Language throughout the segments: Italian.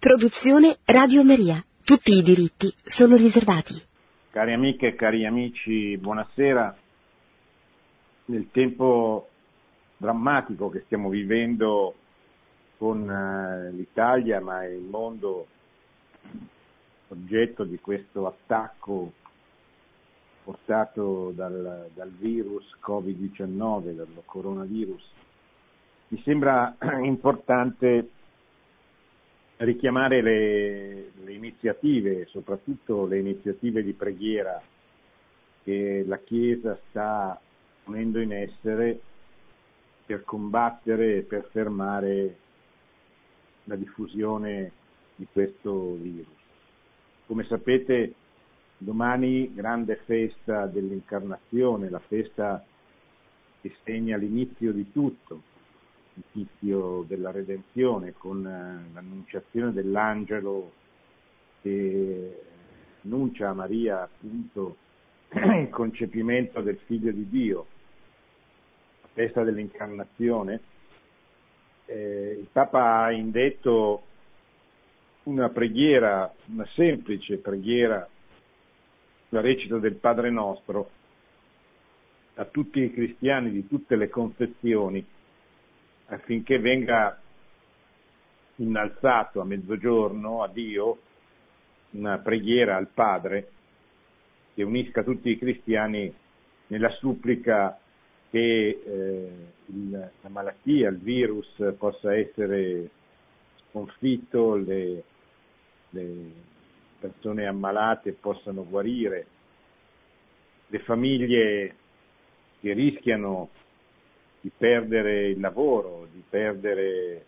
Produzione Radio Maria. Tutti i diritti sono riservati. Cari amiche e cari amici, buonasera. Nel tempo drammatico che stiamo vivendo con eh, l'Italia, ma il mondo oggetto di questo attacco portato dal, dal virus Covid-19, dal coronavirus, mi sembra importante richiamare le, le, iniziative, soprattutto le iniziative di preghiera che la Chiesa sta ponendo in essere per combattere e per fermare la diffusione di questo virus. Come sapete, domani grande festa dell'incarnazione, la festa che segna l'inizio di tutto, l'inizio della redenzione con eh, l'annunciazione dell'angelo che annuncia a Maria appunto il concepimento del figlio di Dio, la festa dell'incarnazione, eh, il Papa ha indetto una preghiera, una semplice preghiera, la recita del Padre nostro, a tutti i cristiani di tutte le confessioni affinché venga innalzato a mezzogiorno a Dio una preghiera al Padre che unisca tutti i cristiani nella supplica che eh, il, la malattia, il virus possa essere sconfitto, le, le persone ammalate possano guarire, le famiglie che rischiano di perdere il lavoro, di perdere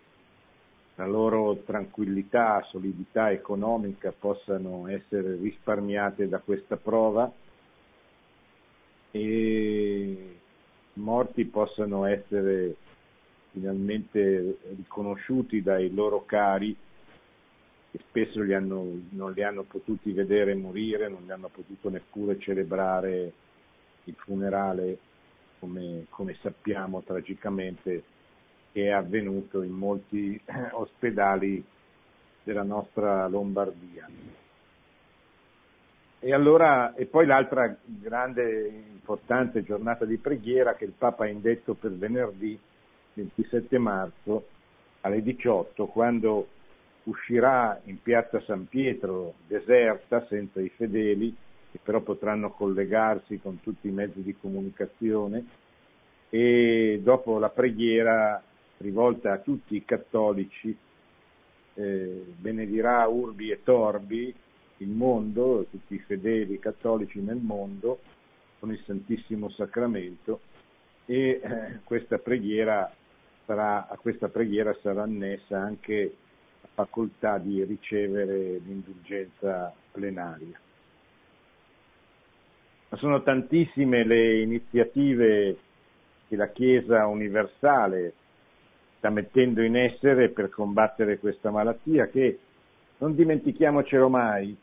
la loro tranquillità, solidità economica possano essere risparmiate da questa prova e morti possano essere finalmente riconosciuti dai loro cari che spesso li hanno, non li hanno potuti vedere morire, non li hanno potuto neppure celebrare il funerale come, come sappiamo tragicamente è avvenuto in molti ospedali della nostra Lombardia. E, allora, e poi l'altra grande importante giornata di preghiera che il Papa ha indetto per venerdì 27 marzo alle 18, quando uscirà in piazza San Pietro deserta senza i fedeli che però potranno collegarsi con tutti i mezzi di comunicazione e dopo la preghiera rivolta a tutti i cattolici eh, benedirà urbi e torbi il mondo, tutti i fedeli cattolici nel mondo con il Santissimo Sacramento e eh, questa preghiera sarà, a questa preghiera sarà annessa anche la facoltà di ricevere l'indulgenza plenaria ma sono tantissime le iniziative che la Chiesa universale sta mettendo in essere per combattere questa malattia che, non dimentichiamocelo mai,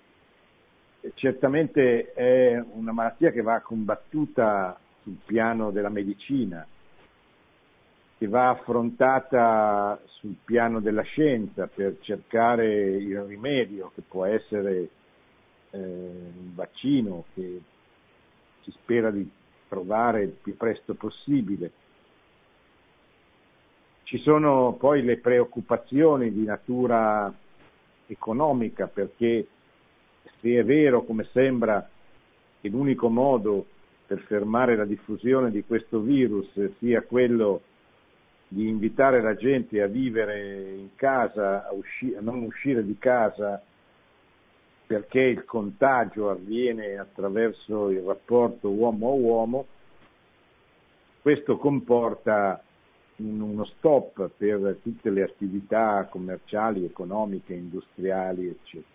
certamente è una malattia che va combattuta sul piano della medicina, che va affrontata sul piano della scienza per cercare il rimedio che può essere eh, un vaccino che si spera di trovare il più presto possibile. Ci sono poi le preoccupazioni di natura economica perché se è vero come sembra che l'unico modo per fermare la diffusione di questo virus sia quello di invitare la gente a vivere in casa, a, usci- a non uscire di casa perché il contagio avviene attraverso il rapporto uomo a uomo, questo comporta uno stop per tutte le attività commerciali, economiche, industriali, eccetera,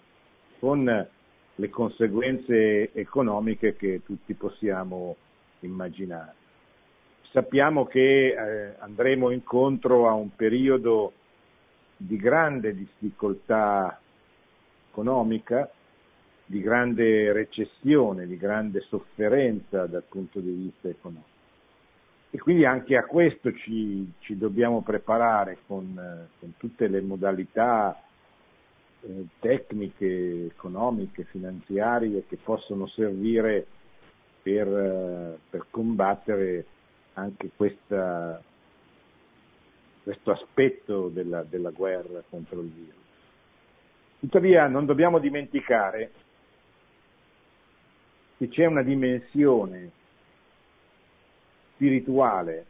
con le conseguenze economiche che tutti possiamo immaginare. Sappiamo che eh, andremo incontro a un periodo di grande difficoltà economica, di grande recessione, di grande sofferenza dal punto di vista economico. E quindi anche a questo ci, ci dobbiamo preparare con, con, tutte le modalità eh, tecniche, economiche, finanziarie che possono servire per, eh, per combattere anche questa, questo aspetto della, della guerra contro il virus. Tuttavia non dobbiamo dimenticare che c'è una dimensione spirituale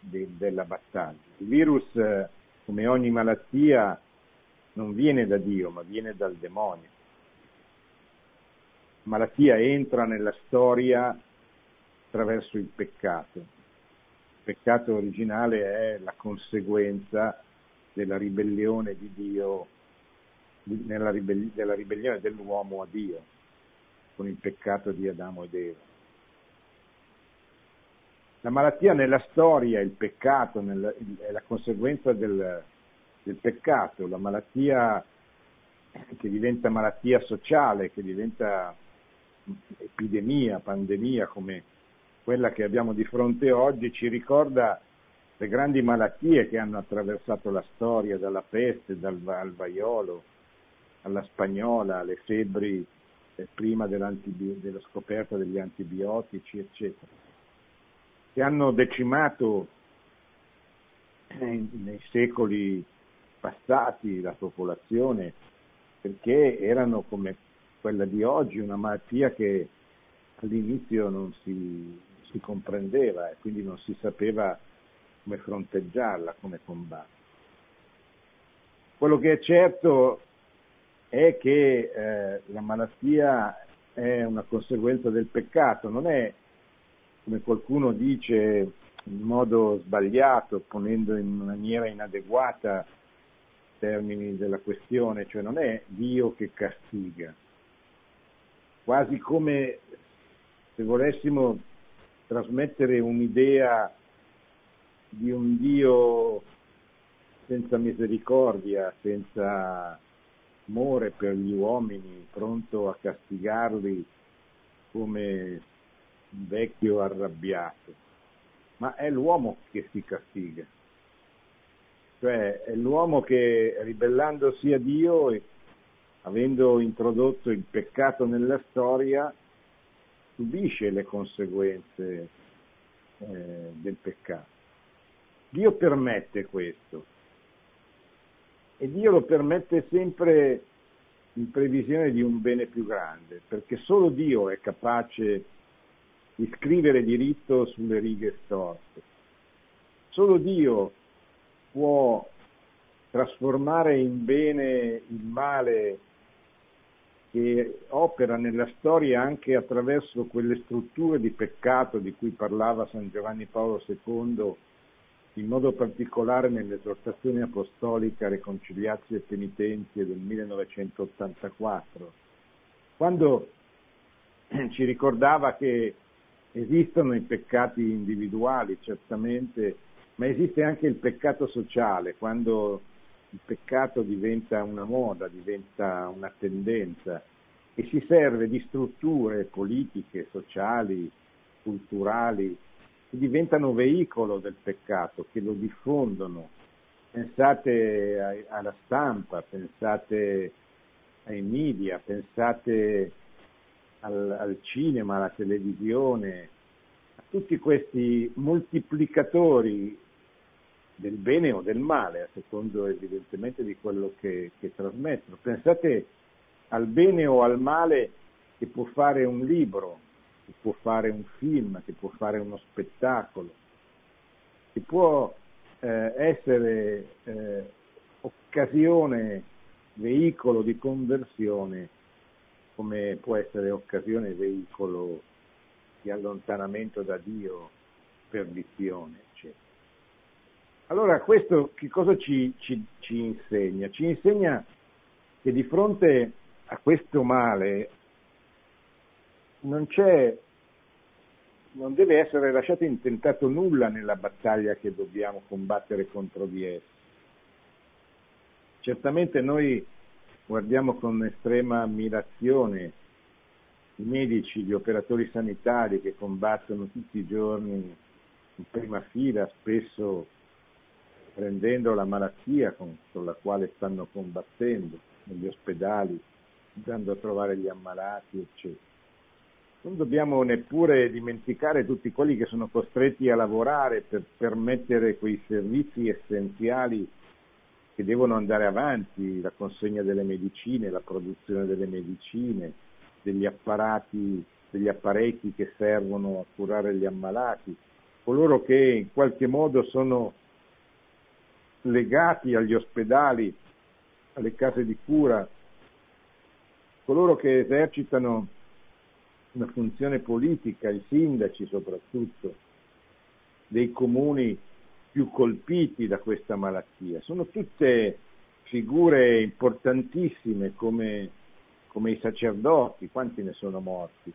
de, della battaglia. Il virus, come ogni malattia, non viene da Dio, ma viene dal demonio. La malattia entra nella storia attraverso il peccato. Il peccato originale è la conseguenza della ribellione di Dio, della ribellione dell'uomo a Dio, con il peccato di Adamo ed Eva. La malattia nella storia, il peccato, nel, è la conseguenza del, del peccato, la malattia che diventa malattia sociale, che diventa epidemia, pandemia come quella che abbiamo di fronte oggi, ci ricorda le grandi malattie che hanno attraversato la storia, dalla peste, dal, al vaiolo, alla spagnola, alle febbri prima della scoperta degli antibiotici, eccetera, che hanno decimato eh, nei secoli passati la popolazione perché erano come quella di oggi, una malattia che all'inizio non si, si comprendeva e quindi non si sapeva come fronteggiarla, come combattere. Quello che è certo è che eh, la malattia è una conseguenza del peccato, non è come qualcuno dice in modo sbagliato, ponendo in maniera inadeguata termini della questione, cioè non è Dio che castiga, quasi come se volessimo trasmettere un'idea di un Dio senza misericordia, senza amore per gli uomini, pronto a castigarli come un vecchio arrabbiato, ma è l'uomo che si castiga. Cioè è l'uomo che ribellandosi a Dio e avendo introdotto il peccato nella storia subisce le conseguenze eh, del peccato. Dio permette questo e Dio lo permette sempre in previsione di un bene più grande, perché solo Dio è capace di scrivere diritto sulle righe storte. Solo Dio può trasformare in bene il male che opera nella storia anche attraverso quelle strutture di peccato di cui parlava San Giovanni Paolo II, in modo particolare nell'esortazione apostolica Reconciliazio e Penitenzie del 1984, quando ci ricordava che esistono i peccati individuali, certamente ma esiste anche il peccato sociale, quando il peccato diventa una moda, diventa una tendenza e si serve di strutture politiche, sociali, culturali, che diventano veicolo del peccato, che lo diffondono. Pensate alla stampa, pensate ai media, pensate al, al cinema, alla televisione, a tutti questi moltiplicatori del bene o del male, a secondo evidentemente di quello che, che trasmettono. Pensate al bene o al male che può fare un libro, che può fare un film, che può fare uno spettacolo, che può eh, essere eh, occasione, veicolo di conversione, come può essere occasione, veicolo di allontanamento da Dio, perdizione. Allora questo che cosa ci, ci, ci insegna? Ci insegna che di fronte a questo male non c'è, non deve essere lasciato intentato nulla nella battaglia che dobbiamo combattere contro di esso. Certamente noi guardiamo con estrema ammirazione i medici, gli operatori sanitari che combattono tutti i giorni in prima fila, spesso prendendo la malattia con, con la quale stanno combattendo, negli ospedali, andando a trovare gli ammalati, eccetera. Non dobbiamo neppure dimenticare tutti quelli che sono costretti a lavorare per permettere quei servizi essenziali che devono andare avanti, la consegna delle medicine, la produzione delle medicine, degli apparati, degli apparecchi che servono a curare gli ammalati, coloro che in qualche modo sono legati agli ospedali, alle case di cura, coloro che esercitano una funzione politica, i sindaci soprattutto, dei comuni più colpiti da questa malattia. Sono tutte figure importantissime come, come i sacerdoti, quanti ne sono morti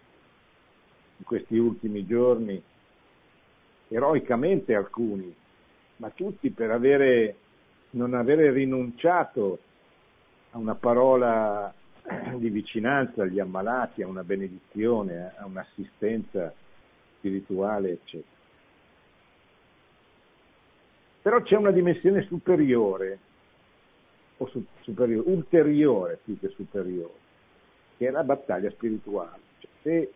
in questi ultimi giorni, eroicamente alcuni, ma tutti per avere, non avere rinunciato a una parola di vicinanza agli ammalati, a una benedizione, a un'assistenza spirituale, eccetera. Però c'è una dimensione superiore, o su, superiore, ulteriore più che superiore, che è la battaglia spirituale. Cioè, se,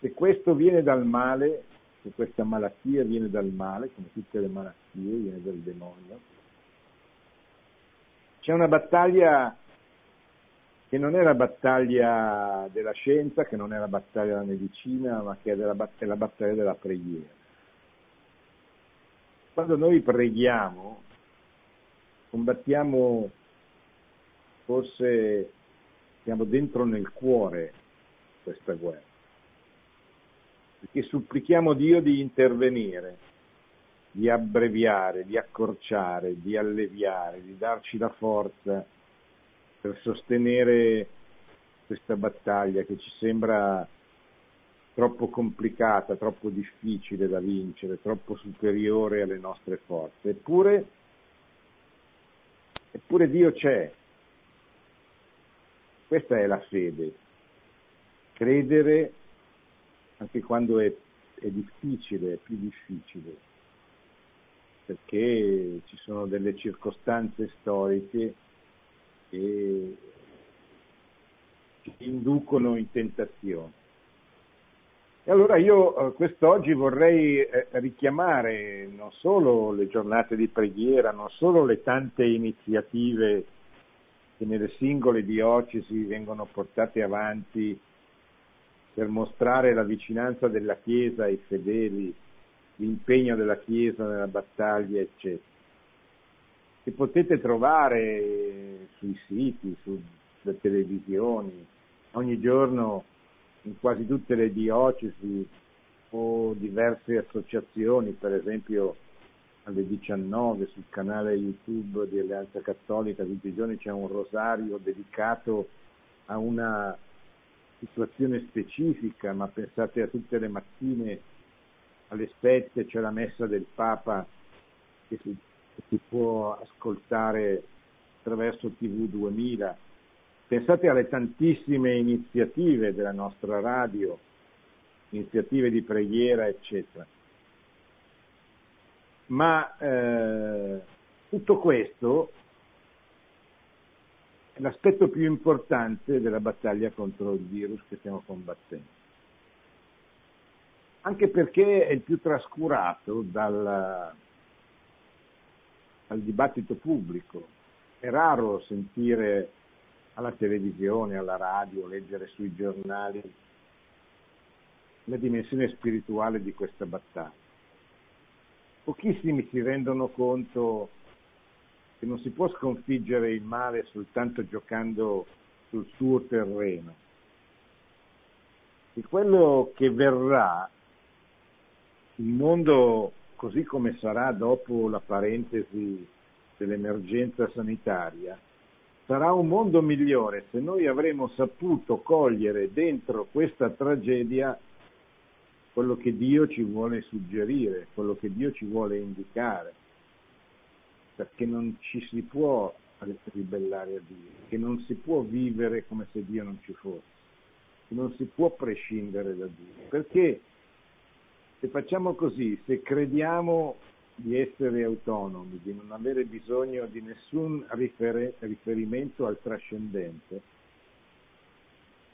se questo viene dal male, se questa malattia viene dal male, come tutte le malattie, viene dal demonio, c'è una battaglia che non è la battaglia della scienza, che non è la battaglia della medicina, ma che è, della, è la battaglia della preghiera. Quando noi preghiamo, combattiamo forse siamo dentro nel cuore questa guerra, perché supplichiamo Dio di intervenire, di abbreviare, di accorciare, di alleviare, di darci la forza per sostenere questa battaglia che ci sembra troppo complicata, troppo difficile da vincere, troppo superiore alle nostre forze. Eppure, eppure Dio c'è. Questa è la fede. Credere anche quando è, è difficile, è più difficile, perché ci sono delle circostanze storiche che inducono in tentazione. E allora io eh, quest'oggi vorrei eh, richiamare non solo le giornate di preghiera, non solo le tante iniziative che nelle singole diocesi vengono portate avanti per mostrare la vicinanza della Chiesa ai fedeli, l'impegno della Chiesa nella battaglia, eccetera che potete trovare sui siti, sulle televisioni, ogni giorno in quasi tutte le diocesi o diverse associazioni, per esempio alle 19 sul canale YouTube di Alleanza Cattolica, tutti i giorni c'è un rosario dedicato a una situazione specifica, ma pensate a tutte le mattine alle 7 c'è la messa del Papa che si si può ascoltare attraverso TV 2000. Pensate alle tantissime iniziative della nostra radio, iniziative di preghiera, eccetera. Ma eh, tutto questo è l'aspetto più importante della battaglia contro il virus che stiamo combattendo. Anche perché è il più trascurato dal, al dibattito pubblico. È raro sentire alla televisione, alla radio, leggere sui giornali la dimensione spirituale di questa battaglia. Pochissimi si rendono conto che non si può sconfiggere il male soltanto giocando sul suo terreno. E quello che verrà, il mondo così come sarà dopo la parentesi dell'emergenza sanitaria, sarà un mondo migliore se noi avremo saputo cogliere dentro questa tragedia quello che Dio ci vuole suggerire, quello che Dio ci vuole indicare, perché non ci si può ribellare a Dio, che non si può vivere come se Dio non ci fosse, che non si può prescindere da Dio, perché se facciamo così, se crediamo di essere autonomi, di non avere bisogno di nessun rifer- riferimento al trascendente,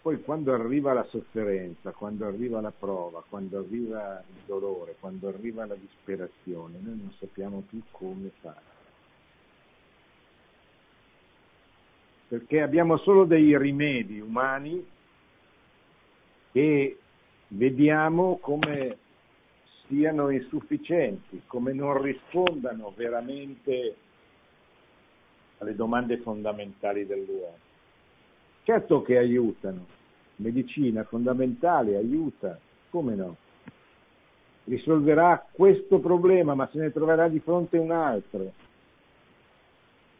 poi quando arriva la sofferenza, quando arriva la prova, quando arriva il dolore, quando arriva la disperazione, noi non sappiamo più come fare. Perché abbiamo solo dei rimedi umani che vediamo come siano insufficienti, come non rispondano veramente alle domande fondamentali dell'uomo. Certo che aiutano, medicina fondamentale, aiuta, come no? Risolverà questo problema, ma se ne troverà di fronte un altro.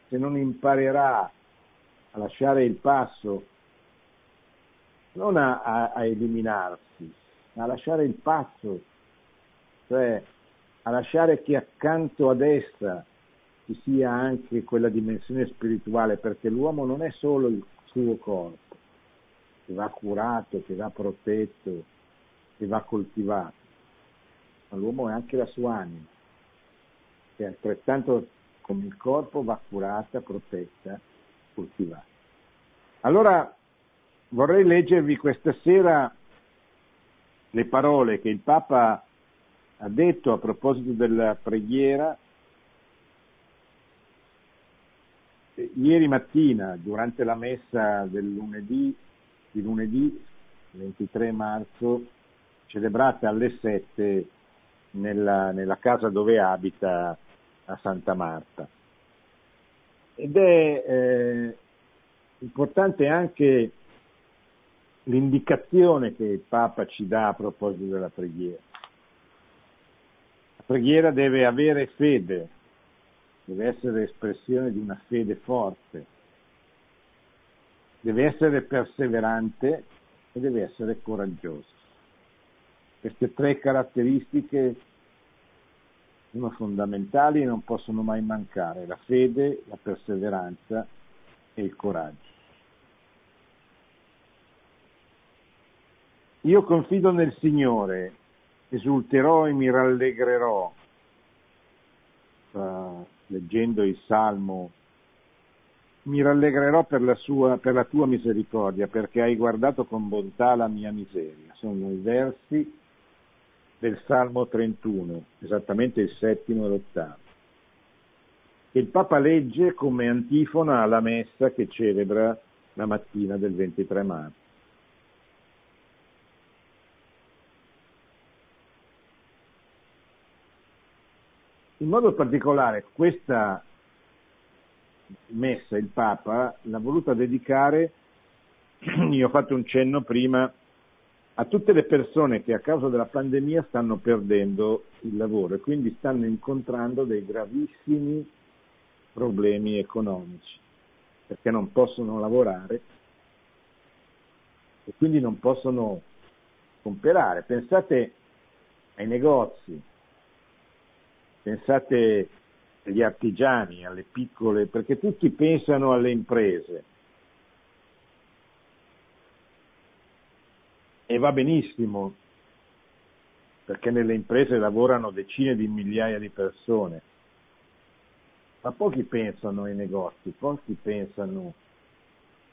Se non imparerà a lasciare il passo, non a, a, a eliminarsi, ma a lasciare il passo, cioè a lasciare che accanto ad essa ci sia anche quella dimensione spirituale, perché l'uomo non è solo il suo corpo, che va curato, che va protetto, che va coltivato, ma l'uomo è anche la sua anima, che altrettanto come il corpo va curata, protetta, coltivata. Allora vorrei leggervi questa sera le parole che il Papa ha detto a proposito della preghiera ieri mattina durante la messa del lunedì di lunedì 23 marzo, celebrata alle 7 nella, nella casa dove abita a Santa Marta. Ed è eh, importante anche l'indicazione che il Papa ci dà a proposito della preghiera. Preghiera deve avere fede, deve essere espressione di una fede forte, deve essere perseverante e deve essere coraggioso. Queste tre caratteristiche sono fondamentali e non possono mai mancare, la fede, la perseveranza e il coraggio. Io confido nel Signore, esulterò e mi rallegrerò, uh, leggendo il Salmo mi rallegrerò per la, sua, per la tua misericordia, perché hai guardato con bontà la mia miseria. Sono i versi del Salmo 31, esattamente il settimo e l'ottavo, che il Papa legge come antifona alla messa che celebra la mattina del 23 marzo. In modo particolare questa messa il Papa l'ha voluta dedicare, io ho fatto un cenno prima, a tutte le persone che a causa della pandemia stanno perdendo il lavoro e quindi stanno incontrando dei gravissimi problemi economici, perché non possono lavorare e quindi non possono comprare. Pensate ai negozi, pensate agli artigiani, alle piccole, perché tutti pensano alle imprese. E va benissimo, perché nelle imprese lavorano decine di migliaia di persone, ma pochi pensano ai negozi, pochi pensano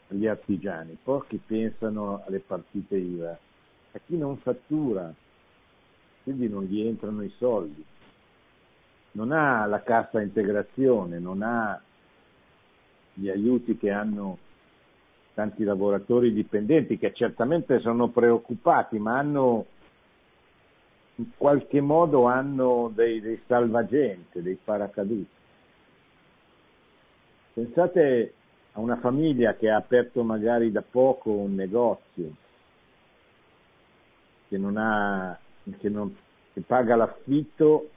agli artigiani, pochi pensano alle partite IVA, a chi non fattura, quindi non gli entrano i soldi non ha la cassa integrazione, non ha gli aiuti che hanno tanti lavoratori dipendenti che certamente sono preoccupati, ma hanno in qualche modo hanno dei, dei salvagente, dei paracaduti. Pensate a una famiglia che ha aperto magari da poco un negozio, che, non ha, che, non, che paga l'affitto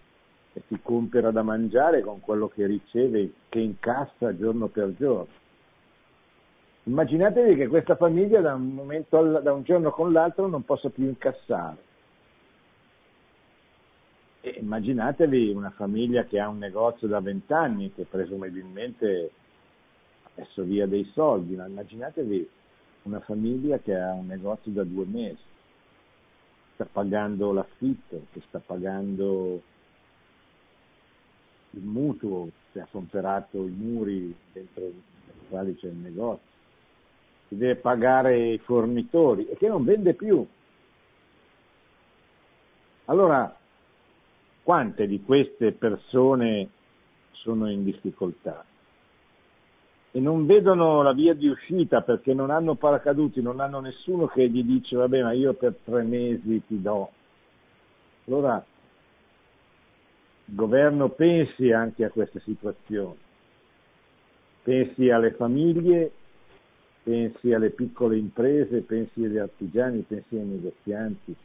e si compera da mangiare con quello che riceve, che incassa giorno per giorno. Immaginatevi che questa famiglia da un, al, da un giorno con l'altro non possa più incassare. E immaginatevi una famiglia che ha un negozio da vent'anni, che presumibilmente ha messo via dei soldi, ma immaginatevi una famiglia che ha un negozio da due mesi, sta pagando l'affitto, che sta pagando il mutuo, si ha comprato i muri dentro i quali c'è il negozio, si deve pagare i fornitori e che non vende più. Allora, quante di queste persone sono in difficoltà? E non vedono la via di uscita perché non hanno paracaduti, non hanno nessuno che gli dice vabbè ma io per tre mesi ti do. Allora il governo pensi anche a queste situazioni, pensi alle famiglie, pensi alle piccole imprese, pensi agli artigiani, pensi ai negozianti,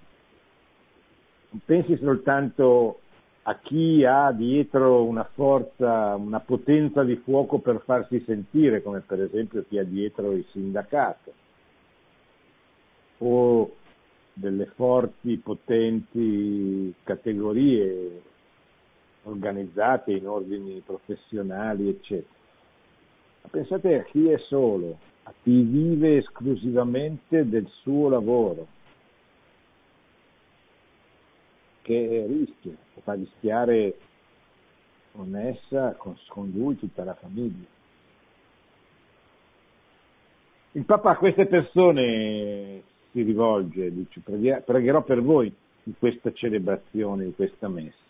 non pensi soltanto a chi ha dietro una forza, una potenza di fuoco per farsi sentire, come per esempio chi ha dietro il sindacato, o delle forti, potenti categorie organizzate in ordini professionali, eccetera. Ma pensate a chi è solo, a chi vive esclusivamente del suo lavoro, che rischia, fa rischiare con essa, con, con lui, tutta la famiglia. Il Papa a queste persone si rivolge, dice pregherò per voi in questa celebrazione, in questa messa.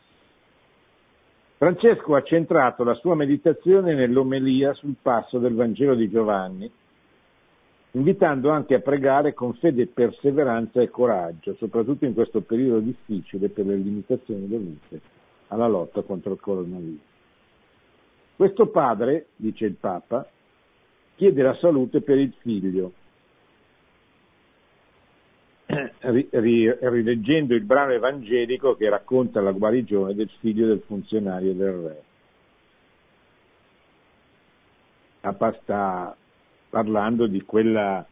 Francesco ha centrato la sua meditazione nell'omelia sul passo del Vangelo di Giovanni, invitando anche a pregare con fede, perseveranza e coraggio, soprattutto in questo periodo difficile per le limitazioni dovute alla lotta contro il coronavirus. Questo padre, dice il Papa, chiede la salute per il figlio, rileggendo il brano evangelico che racconta la guarigione del figlio del funzionario del re. Papa sta parlando di quella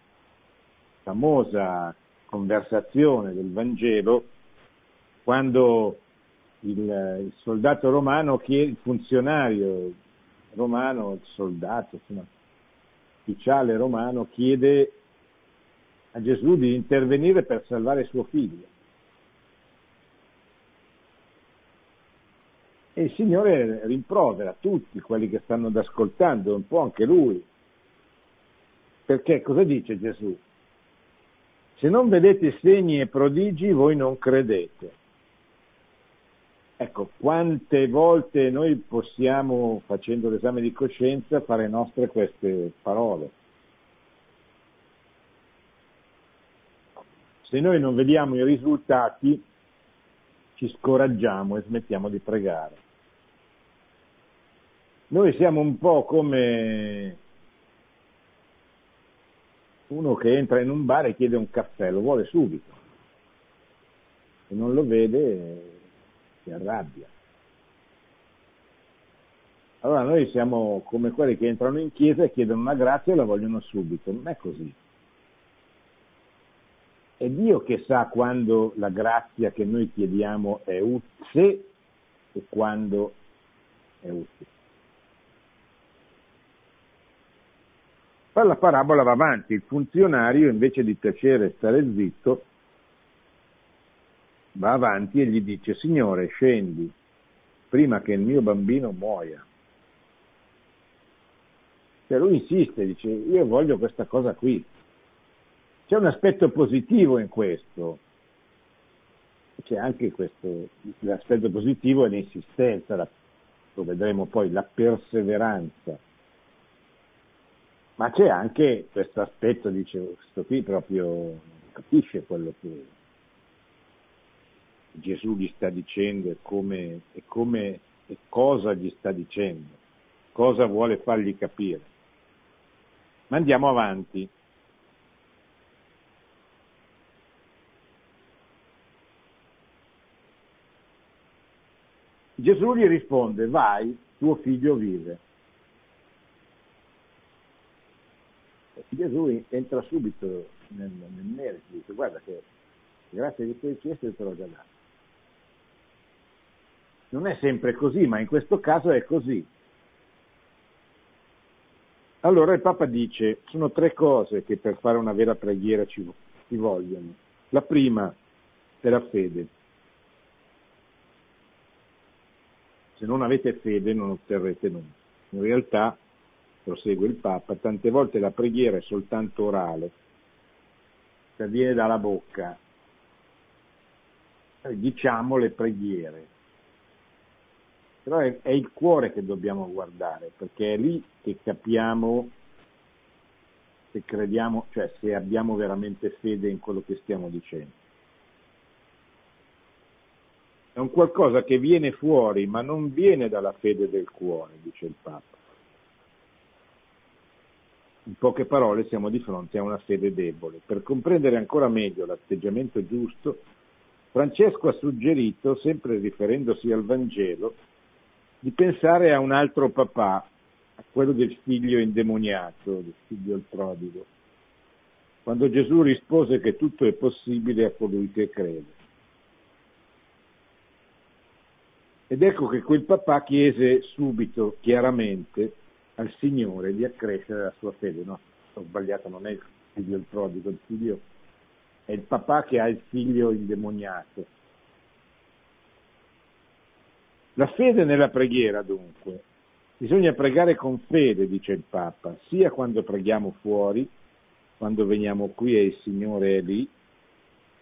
famosa conversazione del Vangelo quando il, il soldato romano chiede, il funzionario romano, il soldato, insomma, ufficiale romano chiede a Gesù di intervenire per salvare suo figlio. E il Signore rimprovera tutti quelli che stanno ad ascoltando, un po' anche lui, perché cosa dice Gesù? Se non vedete segni e prodigi, voi non credete. Ecco, quante volte noi possiamo, facendo l'esame di coscienza, fare nostre queste parole? Se noi non vediamo i risultati, ci scoraggiamo e smettiamo di pregare. Noi siamo un po' come uno che entra in un bar e chiede un caffè, lo vuole subito, se non lo vede si arrabbia. Allora noi siamo come quelli che entrano in chiesa e chiedono una grazia e la vogliono subito, non è così. È Dio che sa quando la grazia che noi chiediamo è utile e quando è utile. Poi la parabola va avanti, il funzionario invece di tacere e stare zitto va avanti e gli dice Signore scendi prima che il mio bambino muoia. Cioè lui insiste, dice io voglio questa cosa qui. C'è un aspetto positivo in questo, c'è anche questo, l'aspetto positivo è l'insistenza, la, lo vedremo poi, la perseveranza ma c'è anche questo aspetto, dice, questo qui proprio capisce quello che Gesù gli sta dicendo e come, e come e cosa gli sta dicendo, cosa vuole fargli capire. Ma andiamo avanti. Gesù gli risponde, vai, tuo figlio vive. Gesù entra subito nel, nel merito, dice guarda che grazie che tu hai chiesto te l'ho già dato. Non è sempre così, ma in questo caso è così. Allora il Papa dice, sono tre cose che per fare una vera preghiera ci, ci vogliono. La prima è la fede. Se non avete fede non otterrete nulla. In realtà, prosegue il Papa, tante volte la preghiera è soltanto orale, cioè viene dalla bocca, diciamo le preghiere, però è, è, il cuore che dobbiamo guardare, perché è lì che capiamo se crediamo, cioè se abbiamo veramente fede in quello che stiamo dicendo. È un qualcosa che viene fuori, ma non viene dalla fede del cuore, dice il Papa. In poche parole siamo di fronte a una fede debole. Per comprendere ancora meglio l'atteggiamento giusto, Francesco ha suggerito, sempre riferendosi al Vangelo, di pensare a un altro papà, a quello del figlio indemoniato, del figlio il prodigo, quando Gesù rispose che tutto è possibile a colui che crede. Ed ecco che quel papà chiese subito, chiaramente, al Signore di accrescere la sua fede. No, ho sbagliato, non è il figlio il prodigo, il figlio è il papà che ha il figlio indemoniato. La fede nella preghiera, dunque. Bisogna pregare con fede, dice il Papa, sia quando preghiamo fuori, quando veniamo qui e il Signore è lì,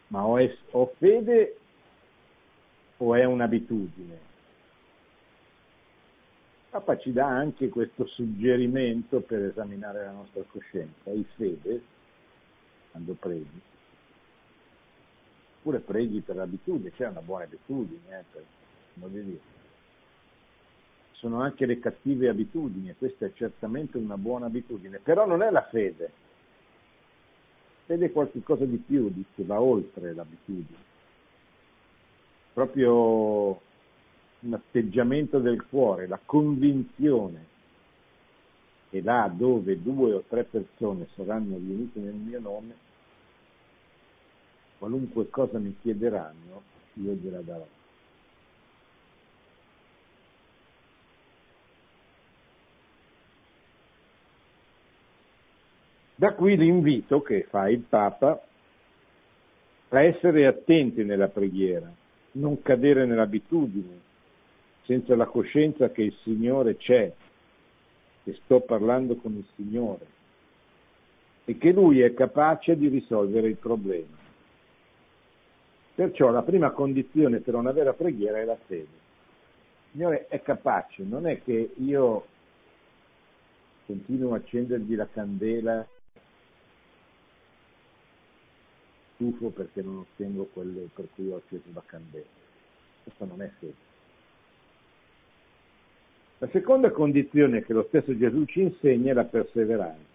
ma ho, fede o è un'abitudine? Papa ci dà anche questo suggerimento per esaminare la nostra coscienza. Hai fede quando preghi? Oppure preghi per abitudine, c'è una buona abitudine, eh, per, voglio dire. Sono anche le cattive abitudini, questa è certamente una buona abitudine, però non è la fede. Fede è qualcosa di più, che va oltre l'abitudine. Proprio un atteggiamento del cuore, la convinzione che là dove due o tre persone saranno riunite nel mio nome, qualunque cosa mi chiederanno, io gliela darò. Da qui l'invito che fa il Papa a essere attenti nella preghiera, non cadere nell'abitudine, senza la coscienza che il Signore c'è, che sto parlando con il Signore e che Lui è capace di risolvere il problema. Perciò la prima condizione per una vera preghiera è la fede. Il Signore è capace, non è che io continuo a accendergli la candela, stufo perché non ottengo quello per cui ho acceso la candela. Questo non è fede. La seconda condizione che lo stesso Gesù ci insegna è la perseveranza.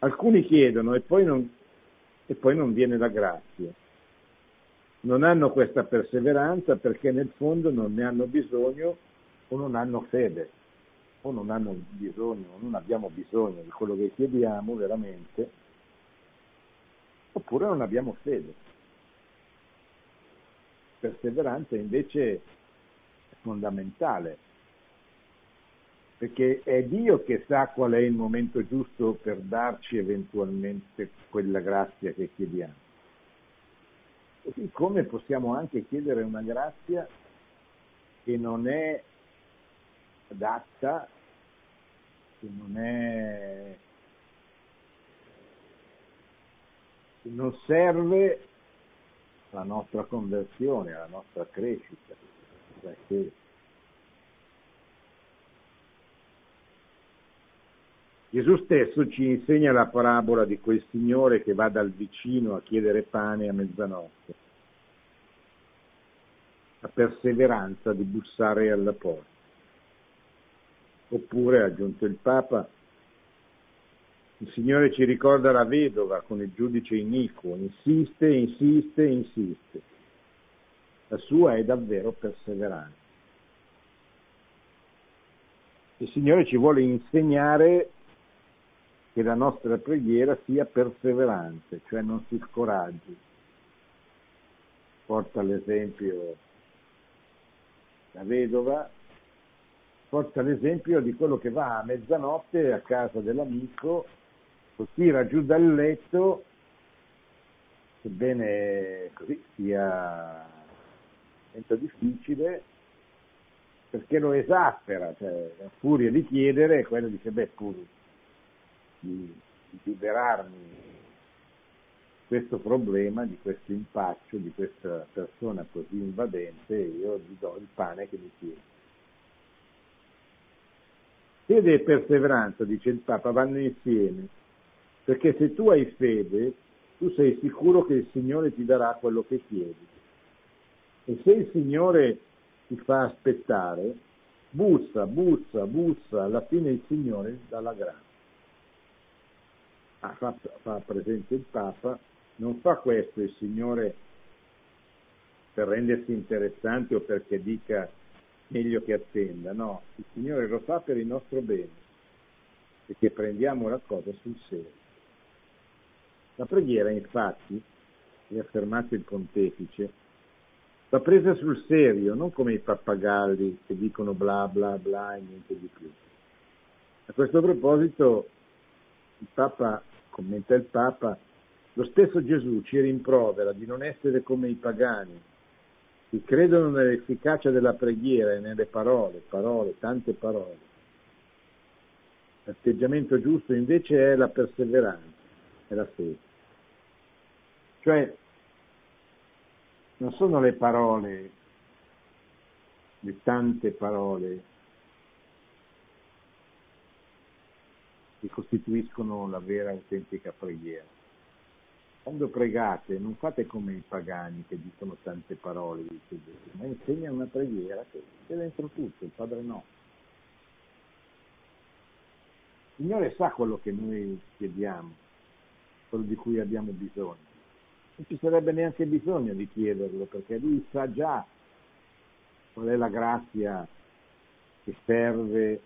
Alcuni chiedono e poi non, e poi non viene la grazia. Non hanno questa perseveranza perché nel fondo non ne hanno bisogno o non hanno fede, o non hanno bisogno, o non abbiamo bisogno di quello che chiediamo veramente, oppure non abbiamo fede. Perseveranza invece è fondamentale perché è Dio che sa qual è il momento giusto per darci eventualmente quella grazia che chiediamo. Così come possiamo anche chiedere una grazia che non è adatta, che non è che non serve alla nostra conversione, alla nostra crescita. Perché Gesù stesso ci insegna la parabola di quel signore che va dal vicino a chiedere pane a mezzanotte, la perseveranza di bussare alla porta. Oppure, ha aggiunto il Papa, il Signore ci ricorda la vedova con il giudice iniquo, insiste, insiste, insiste. La sua è davvero perseveranza. Il Signore ci vuole insegnare che la nostra preghiera sia perseverante, cioè non si scoraggi. Porta l'esempio la vedova, porta l'esempio di quello che va a mezzanotte a casa dell'amico, lo tira giù dal letto, sebbene così sia difficile, perché lo esaspera, cioè la furia di chiedere, quello dice, beh, pure di, liberarmi questo problema, di questo impaccio, di questa persona così invadente, io gli do il pane che mi chiede. Fede e perseveranza, dice il Papa, vanno insieme, perché se tu hai fede, tu sei sicuro che il Signore ti darà quello che chiedi. E se il Signore ti fa aspettare, bussa, bussa, bussa, alla fine il Signore dà la grazia. Ah, fa, fa presente il Papa, non fa questo il Signore per rendersi interessante o perché dica meglio che attenda, no, il Signore lo fa per il nostro bene, perché prendiamo la cosa sul serio. La preghiera, infatti, è affermato il pontefice, va presa sul serio, non come i pappagalli che dicono bla bla bla e niente di più. A questo proposito, il Papa, commenta il Papa, lo stesso Gesù ci rimprovera di non essere come i pagani, che credono nell'efficacia della preghiera e nelle parole, parole, tante parole. L'atteggiamento giusto invece è la perseveranza, è la fede. Cioè, non sono le parole, le tante parole che costituiscono la vera autentica preghiera quando pregate non fate come i pagani che dicono tante parole, dice Gesù, ma insegna una preghiera che c'è dentro tutto, il Padre no. Il Signore sa quello che noi chiediamo, quello di cui abbiamo bisogno. Non ci sarebbe neanche bisogno di chiederlo, perché Lui sa già qual è la grazia che serve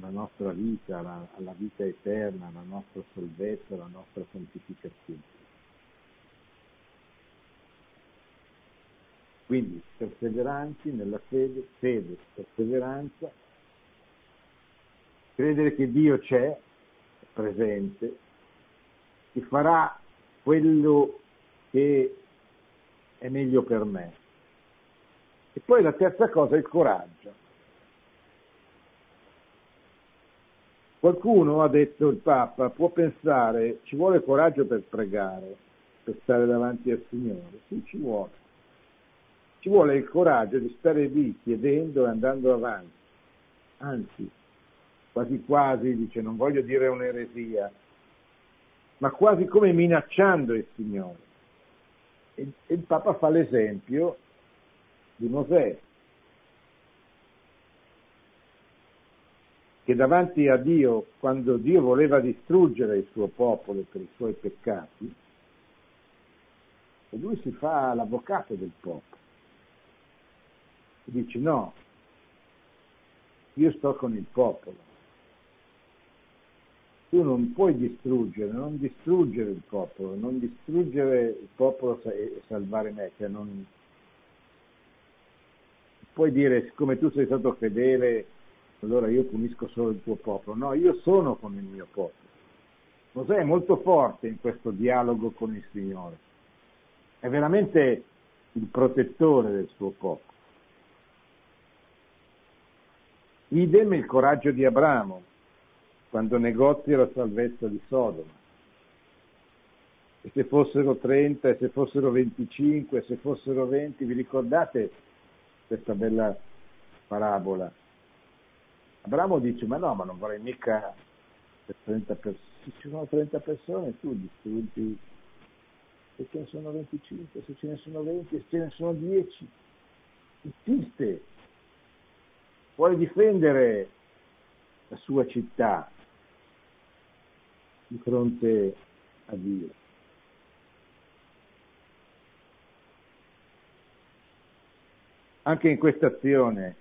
la nostra vita, alla, alla vita eterna, alla nostra salvezza, alla nostra santificazione. Quindi perseveranti nella fede, fede, perseveranza, credere che Dio c'è, è presente, che farà quello che è meglio per me. E poi la terza cosa è il coraggio. Qualcuno, ha detto il Papa, può pensare, ci vuole coraggio per pregare, per stare davanti al Signore. Sì, ci vuole ci vuole il coraggio di stare lì chiedendo e andando avanti. Anzi, quasi quasi, dice, non voglio dire un'eresia, ma quasi come minacciando il Signore. E, e il Papa fa l'esempio di Mosè, che davanti a Dio, quando Dio voleva distruggere il suo popolo per i suoi peccati, lui si fa l'avvocato del popolo dice no, io sto con il popolo. Tu non puoi distruggere, non distruggere il popolo, non distruggere il popolo e salvare me, cioè non puoi dire siccome tu sei stato fedele, allora io punisco solo il tuo popolo. No, io sono con il mio popolo. Mosè è molto forte in questo dialogo con il Signore. È veramente il protettore del suo popolo. Idem il coraggio di Abramo, quando negozia la salvezza di Sodoma. E se fossero 30, e se fossero 25, e se fossero 20, vi ricordate questa bella parabola? Abramo dice, ma no, ma non vorrei mica per 30 persone, se ci sono 30 persone tu distruggi, se ce ne sono 25, se ce ne sono 20, se ce ne sono 10, insiste, vuole difendere la sua città di fronte a Dio. Anche in questa azione,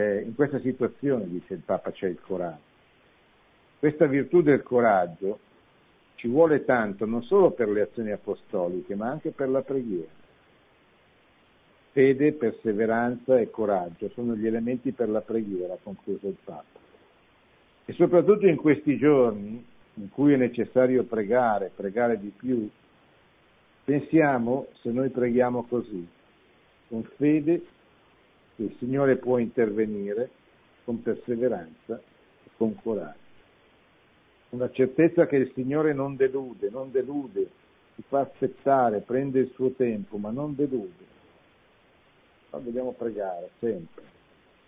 in questa situazione, dice il Papa, c'è il coraggio. Questa virtù del coraggio ci vuole tanto non solo per le azioni apostoliche, ma anche per la preghiera. Fede, perseveranza e coraggio sono gli elementi per la preghiera, ha concluso il Papa. E soprattutto in questi giorni in cui è necessario pregare, pregare di più, pensiamo se noi preghiamo così, con fede, il Signore può intervenire con perseveranza e con coraggio. Una certezza che il Signore non delude, non delude, si fa aspettare, prende il suo tempo, ma non delude. Ma dobbiamo pregare sempre,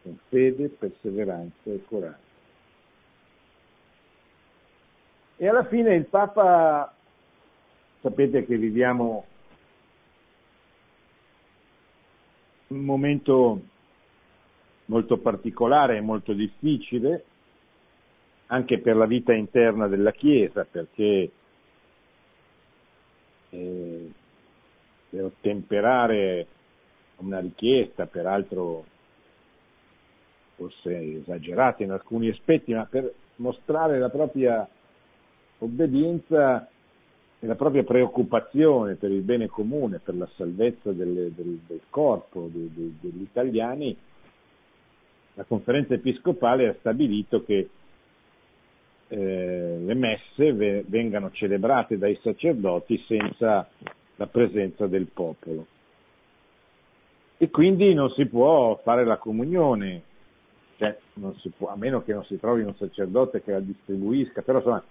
con fede, perseveranza e coraggio. E alla fine il Papa, sapete che viviamo un momento molto particolare e molto difficile, anche per la vita interna della Chiesa, perché eh, per ottemperare una richiesta, peraltro forse esagerata in alcuni aspetti, ma per mostrare la propria obbedienza e la propria preoccupazione per il bene comune, per la salvezza delle, del, del, corpo de, de, degli italiani, la conferenza episcopale ha stabilito che eh, le messe ve, vengano celebrate dai sacerdoti senza la presenza del popolo. E quindi non si può fare la comunione, cioè può, a meno che non si trovi un sacerdote che la distribuisca, però insomma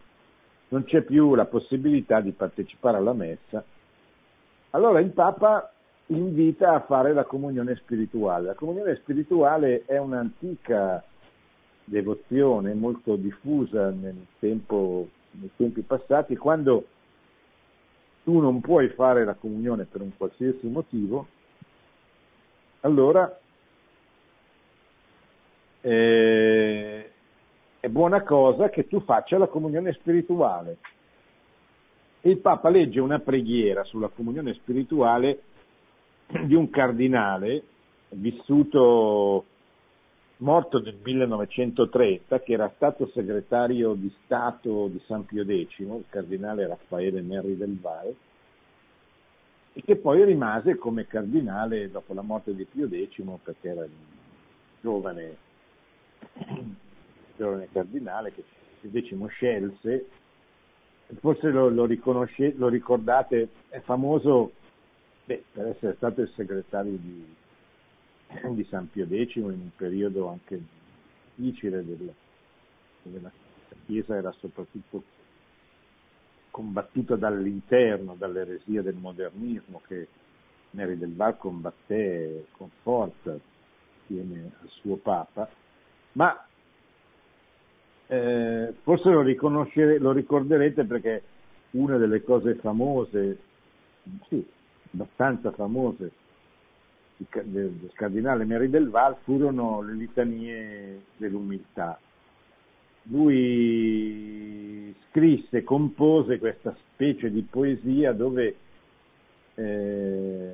non c'è più la possibilità di partecipare alla messa, allora il Papa invita a fare la comunione spirituale. La comunione spirituale è un'antica devozione molto diffusa nel tempo, nei tempi passati, quando tu non puoi fare la comunione per un qualsiasi motivo, allora eh, è buona cosa che tu faccia la comunione spirituale. Il Papa legge una preghiera sulla comunione spirituale di un cardinale vissuto, morto nel 1930, che era stato segretario di Stato di San Pio X, il cardinale Raffaele Neri del Valle, e che poi rimase come cardinale dopo la morte di Pio X perché era giovane giovane cardinale che il X scelse, forse lo, lo, lo, ricordate, è famoso beh, per essere stato il segretario di, di, San Pio X in un periodo anche difficile della, della Chiesa, era soprattutto combattuta dall'interno, dall'eresia del modernismo che Neri del Val combatté con forza insieme al suo Papa, ma eh, forse lo, lo ricorderete perché una delle cose famose, sì, abbastanza famose del cardinale Mary del Val furono le litanie dell'umiltà. Lui scrisse, compose questa specie di poesia dove eh,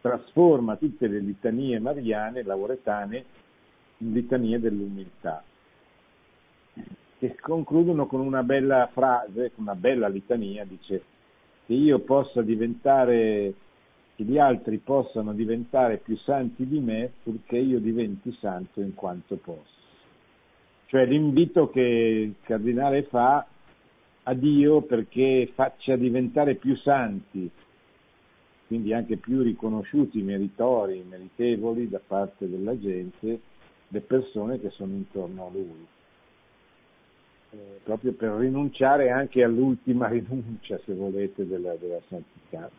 trasforma tutte le litanie mariane, lauretane, in litanie dell'umiltà che concludono con una bella frase, una bella litania, dice che io possa diventare, che gli altri possano diventare più santi di me purché io diventi santo in quanto posso. Cioè l'invito che il cardinale fa a Dio perché faccia diventare più santi, quindi anche più riconosciuti, meritori, meritevoli da parte della gente, le persone che sono intorno a lui eh, proprio per rinunciare anche all'ultima rinuncia, se volete, della, della santità.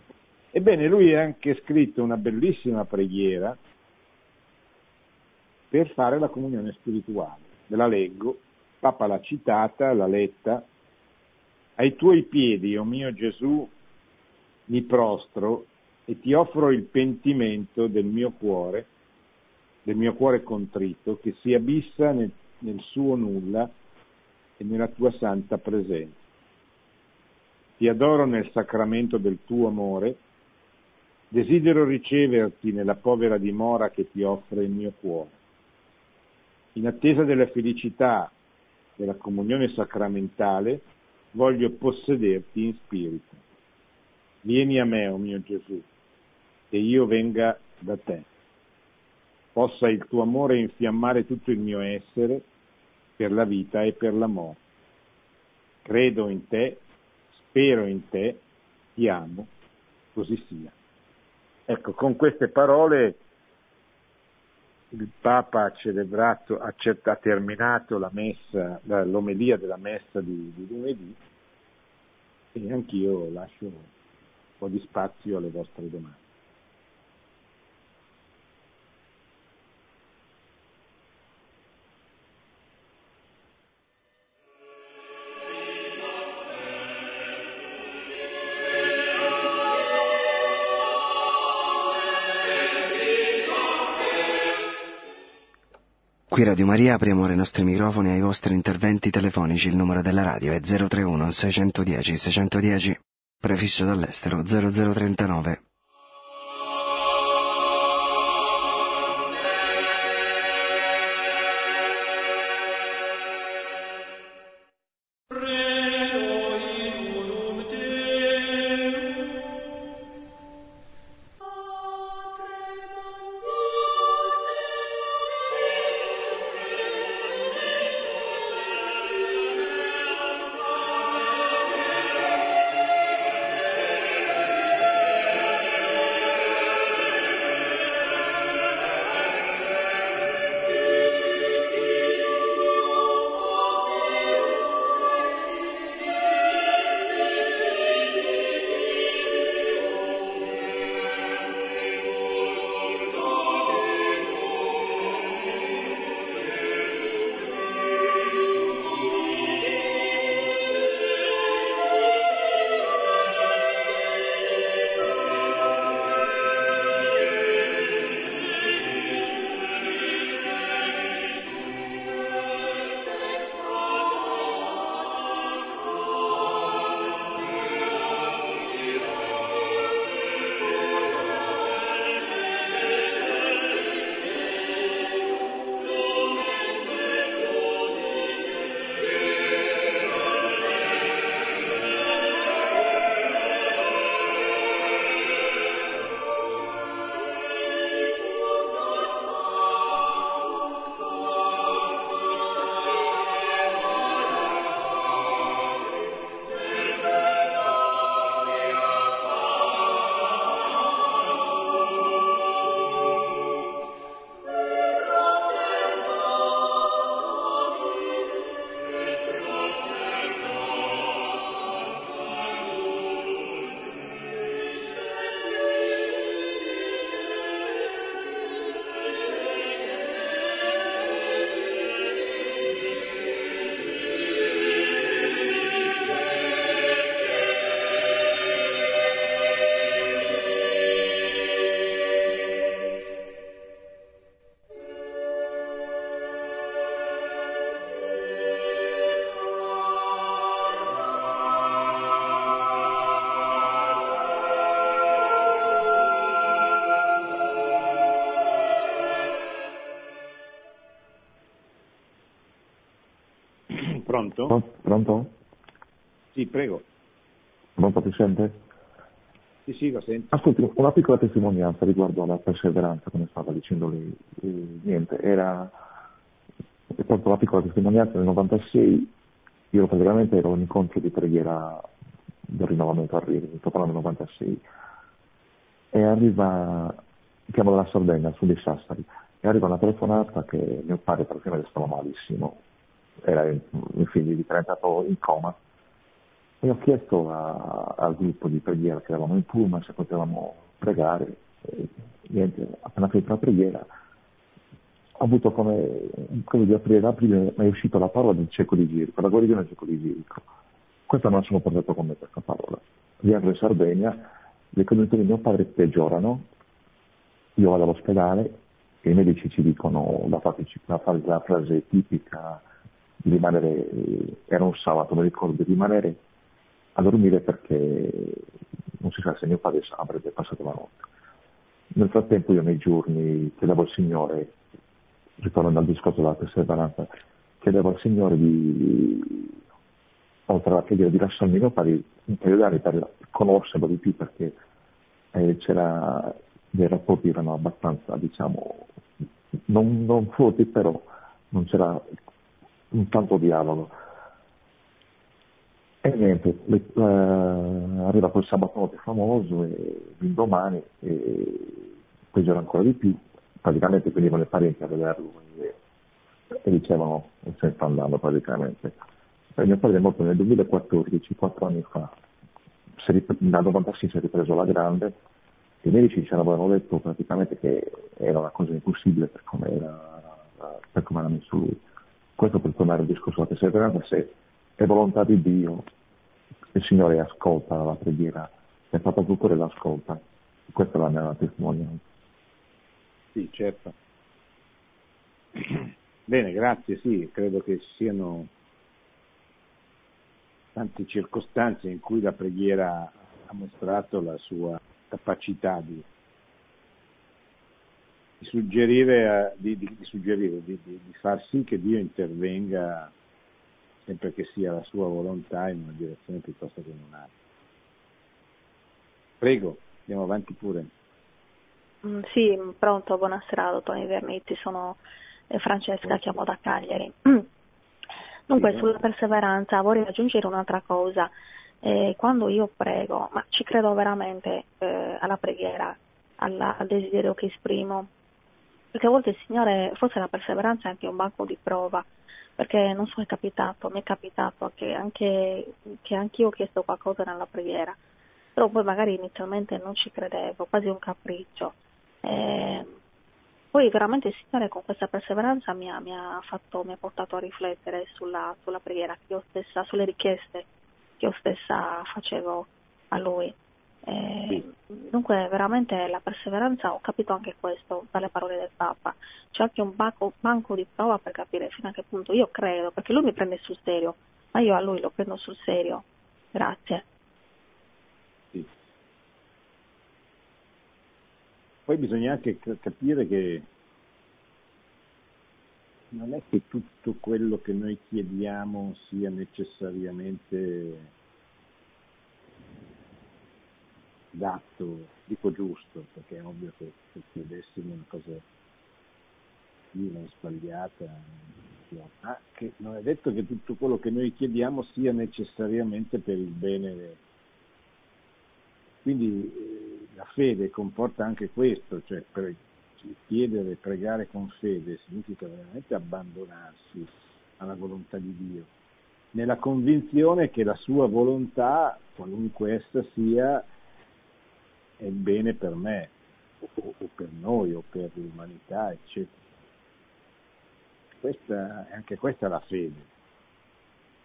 Ebbene, lui ha anche scritto una bellissima preghiera per fare la comunione spirituale. Ve la leggo, Papa l'ha citata, l'ha letta. Ai tuoi piedi, o oh mio Gesù, mi prostro e ti offro il pentimento del mio cuore, del mio cuore contrito, che si abissa nel, nel suo nulla e nella tua santa presenza. Ti adoro nel sacramento del tuo amore, desidero riceverti nella povera dimora che ti offre il mio cuore. In attesa della felicità della comunione sacramentale, voglio possederti in spirito. Vieni a me, o oh mio Gesù, e io venga da te. Possa il tuo amore infiammare tutto il mio essere per la vita e per la morte. Credo in te, spero in te, ti amo, così sia. Ecco, con queste parole il Papa ha celebrato, ha, ha terminato la messa, l'omelia della messa di, di lunedì e anch'io lascio un po' di spazio alle vostre domande. Qui Radio Maria apriamo i nostri microfoni ai vostri interventi telefonici. Il numero della radio è 031 610 610, prefisso dall'estero 0039. Pronto? Pronto? Sì, prego. Pronto, ti sente? Sì, sì, lo sento. Ascolti, una piccola testimonianza riguardo alla perseveranza, come stava dicendo lei. Eh, niente, era proprio una piccola testimonianza nel 96, io praticamente ero in incontro di preghiera del rinnovamento a Rimini, sto parlando del 96, e arriva, chiamo dalla Sardegna, su di Sassari, e arriva una telefonata che mio padre praticamente stava malissimo, era mio figlio diventato in coma. E ho chiesto a, al gruppo di preghiera che eravamo in Puma se potevamo pregare. E, niente, appena finita la preghiera ho avuto come quello di aprire l'aprile, ma è uscita la parola del cieco di Girico, la guarigione del cieco di Girico. Questa non sono portato con me questa parola. Viaggio in Sardegna, le condizioni di mio padre peggiorano, io vado all'ospedale e i medici ci dicono la, la, la frase tipica di rimanere, era un sabato, mi ricordo, di rimanere a dormire perché non si sa se mio padre avrebbe passato la notte. Nel frattempo io nei giorni chiedevo al Signore, ritornando al discorso della perseveranza, chiedevo al Signore di, oltre alla preghiera, di lasciarmi mio padre un paio d'anni per conoscerlo di più perché eh, c'era, dei rapporti erano abbastanza, diciamo, non, non forti, però non c'era un tanto dialogo. E niente, eh, arriva quel sabato famoso e l'indomani e peggiora ancora di più. praticamente venivano i parenti a vederlo e, e dicevano se sta andando praticamente. E mio padre è morto nel 2014, quattro anni fa, dal 96 si è ripreso la grande, i medici ci avevano detto praticamente che era una cosa impossibile per come era, per come era messo lui. Questo per tornare al discorso della perseveranza, se è volontà di Dio, il Signore ascolta la preghiera, è fatto tutto e l'ascolta. Questa è la mia testimonianza. Sì, certo. Bene, grazie, sì, credo che ci siano tante circostanze in cui la preghiera ha mostrato la sua capacità di, di suggerire, di, di, di suggerire di, far sì che Dio intervenga sempre che sia la sua volontà in una direzione piuttosto che in un'altra. Prego, andiamo avanti pure. Mm, sì, pronto, buonasera dottor Vernetti, sono eh, Francesca, chiamo da Cagliari. Dunque, sulla perseveranza vorrei aggiungere un'altra cosa. Eh, quando io prego, ma ci credo veramente eh, alla preghiera, alla, al desiderio che esprimo, perché a volte il Signore, forse la perseveranza è anche un banco di prova, perché non so, è capitato, mi è capitato che anche che anch'io ho chiesto qualcosa nella preghiera, però poi magari inizialmente non ci credevo, quasi un capriccio. Eh, poi veramente il Signore con questa perseveranza mi ha, mi ha, fatto, mi ha portato a riflettere sulla, sulla, preghiera che io stessa, sulle richieste che io stessa facevo a Lui. Eh, dunque veramente la perseveranza, ho capito anche questo dalle parole del Papa, c'è anche un banco, banco di prova per capire fino a che punto io credo, perché Lui mi prende sul serio, ma io a Lui lo prendo sul serio. Grazie. Poi bisogna anche capire che non è che tutto quello che noi chiediamo sia necessariamente dato, dico giusto, perché è ovvio che se chiedessimo una cosa o sbagliata, ma che non è detto che tutto quello che noi chiediamo sia necessariamente per il bene. Quindi eh, la fede comporta anche questo, cioè pre- chiedere, pregare con fede significa veramente abbandonarsi alla volontà di Dio, nella convinzione che la sua volontà, qualunque essa sia, è il bene per me, o, o per noi, o per l'umanità, eccetera. Questa, anche questa è la fede,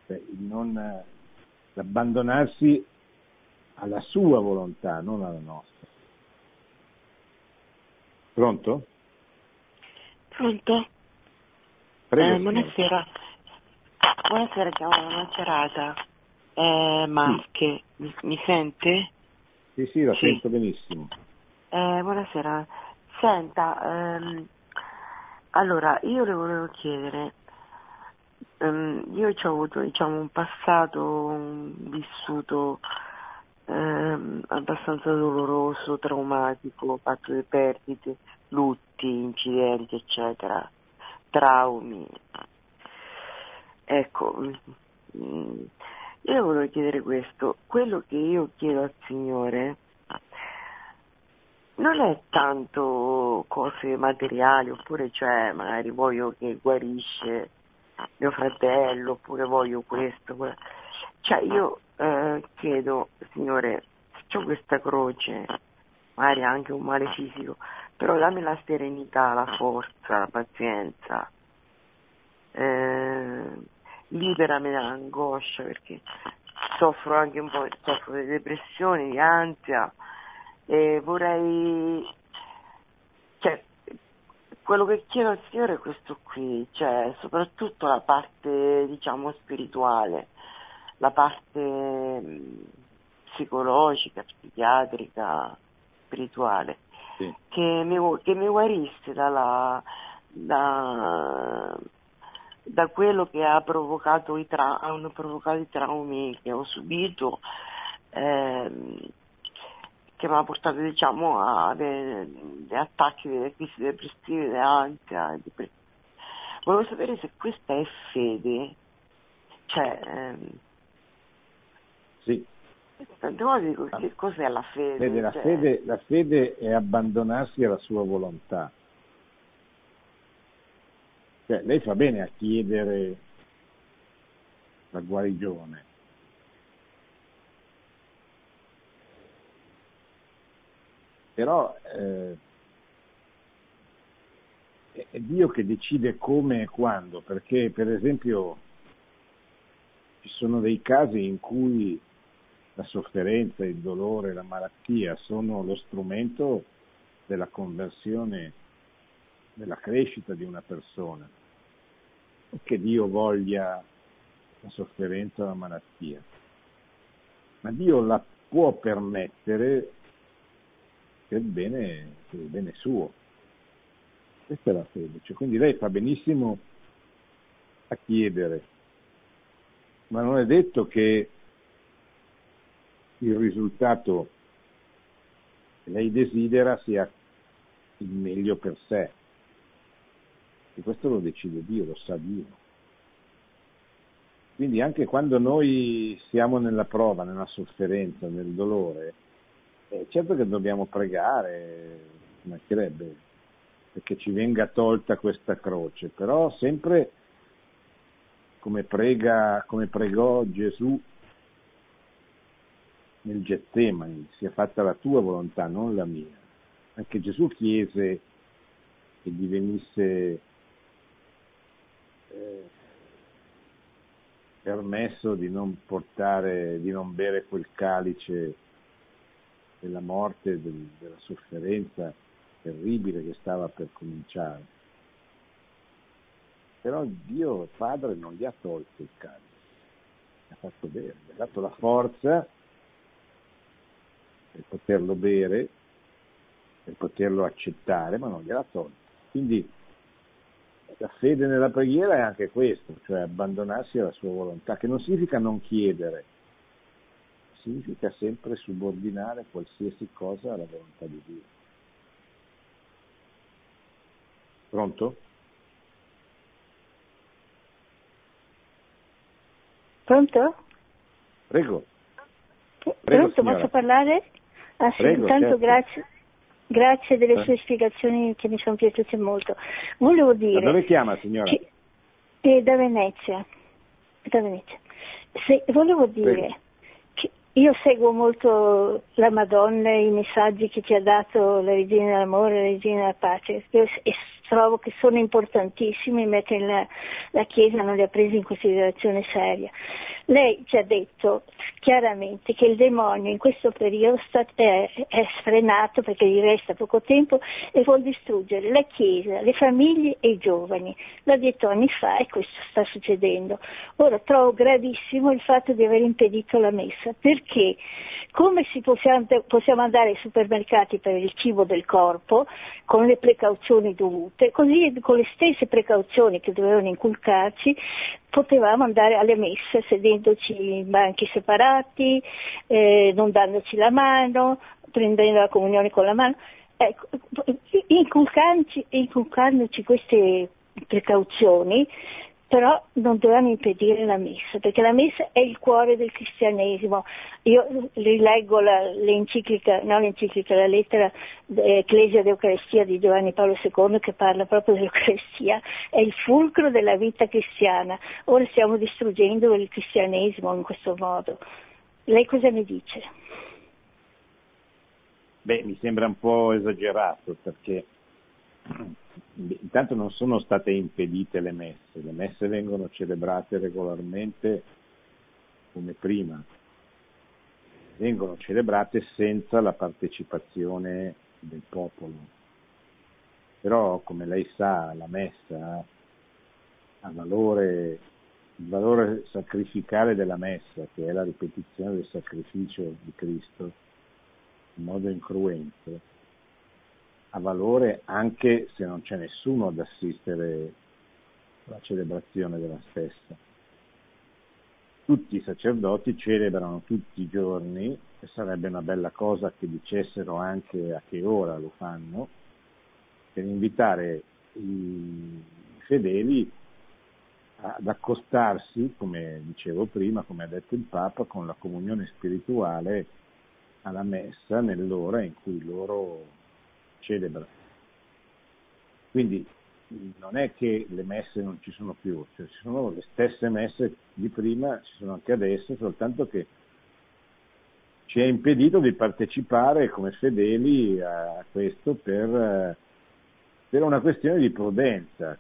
cioè non, l'abbandonarsi alla sua volontà, non alla nostra. Pronto? Pronto? Prego, eh, buonasera. Buonasera, chiamo Macerata. Eh, Marche, sì. mi, mi, sente? Sì, sì, la sì. sento benissimo. Eh, buonasera. Senta, ehm, allora, io le volevo chiedere, ehm, io ho avuto diciamo, un passato un vissuto ehm, abbastanza doloroso, traumatico, fatto di perdite, lutti, incidenti, eccetera, traumi. Ecco, mm, io volevo chiedere questo, quello che io chiedo al Signore non è tanto cose materiali, oppure cioè magari voglio che guarisce mio fratello, oppure voglio questo, cioè io eh, chiedo, Signore, se ho questa croce, magari anche un male fisico, però dammi la serenità, la forza, la pazienza, eh, liberami dall'angoscia perché soffro anche un po', soffro di depressione, di ansia e vorrei, cioè, quello che chiedo al Signore è questo qui, cioè soprattutto la parte diciamo spirituale, la parte mm, psicologica, psichiatrica, spirituale, sì. che, mi, che, mi, guarisse dalla, da, da, quello che ha provocato i, tra, hanno provocato i traumi che ho subito, ehm, che mi ha portato diciamo, a dei attacchi, delle crisi depressive, ansia. Volevo sapere se questa è fede, cioè... Ehm, sì. Tante volte dico che cos'è la fede? Vede, la, cioè... fede? la fede è abbandonarsi alla sua volontà. Cioè, lei fa bene a chiedere la guarigione. Però eh, è Dio che decide come e quando, perché per esempio ci sono dei casi in cui la sofferenza, il dolore, la malattia sono lo strumento della conversione, della crescita di una persona. Che Dio voglia la sofferenza o la malattia, ma Dio la può permettere per il bene, per il bene suo. Questa è la fede. Cioè, quindi lei fa benissimo a chiedere, ma non è detto che il risultato che lei desidera sia il meglio per sé. E questo lo decide Dio, lo sa Dio. Quindi anche quando noi siamo nella prova, nella sofferenza, nel dolore, eh, certo che dobbiamo pregare, mancherebbe, perché ci venga tolta questa croce, però sempre come, prega, come pregò Gesù nel Getsemani, sia fatta la tua volontà, non la mia. Anche Gesù chiese che gli venisse eh, permesso di non portare, di non bere quel calice della morte, del, della sofferenza terribile che stava per cominciare. Però Dio Padre non gli ha tolto il calice, gli ha fatto bere, gli ha dato la forza per poterlo bere, per poterlo accettare, ma non gliel'ha tolto. Quindi la fede nella preghiera è anche questo, cioè abbandonarsi alla sua volontà, che non significa non chiedere, significa sempre subordinare qualsiasi cosa alla volontà di Dio. Pronto? Pronto? Prego. Prego Pronto, signora. posso parlare? Ah sì, Prego, intanto certo. grazie. Grazie delle Eh. sue spiegazioni che mi sono piaciute molto. Volevo Da dire... dove chiama signora? che- eh, da Venezia. Da Venezia. Se- volevo dire Prego. che io seguo molto la Madonna e i messaggi che ci ha dato la Regina dell'Amore la Regina della Pace e trovo che sono importantissimi ma che la, la Chiesa non li ha presi in considerazione seria. Lei ci ha detto chiaramente che il demonio in questo periodo sta- è, è sfrenato perché gli resta poco tempo e vuol distruggere la Chiesa, le famiglie e i giovani. L'ha detto anni fa e questo sta succedendo. Ora trovo gravissimo il fatto di aver impedito la messa perché come si possiamo, possiamo andare ai supermercati per il cibo del corpo con le precauzioni dovute, così con le stesse precauzioni che dovevano inculcarci potevamo andare alle messe sedendoci in banchi separati, eh, non dandoci la mano, prendendo la comunione con la mano. Ecco, inculcandoci, inculcandoci queste precauzioni, però non dovevano impedire la messa, perché la messa è il cuore del cristianesimo. Io rileggo la, l'enciclica, no l'enciclica, la lettera eh, Ecclesia d'Eucaristia di Giovanni Paolo II che parla proprio dell'Eucaristia, è il fulcro della vita cristiana. Ora stiamo distruggendo il cristianesimo in questo modo. Lei cosa mi dice? Beh, mi sembra un po' esagerato perché intanto non sono state impedite le messe, le messe vengono celebrate regolarmente come prima, vengono celebrate senza la partecipazione del popolo. Però, come lei sa, la messa ha valore, il valore sacrificale della messa, che è la ripetizione del sacrificio di Cristo in modo incruento, ha valore anche se non c'è nessuno ad assistere alla celebrazione della stessa. Tutti i sacerdoti celebrano tutti i giorni e sarebbe una bella cosa che dicessero anche a che ora lo fanno, per invitare i fedeli ad accostarsi, come dicevo prima, come ha detto il Papa, con la comunione spirituale alla messa nell'ora in cui loro celebra. Quindi non è che le messe non ci sono più, cioè ci sono le stesse messe di prima, ci sono anche adesso, soltanto che ci è impedito di partecipare come fedeli a questo per, per una questione di prudenza,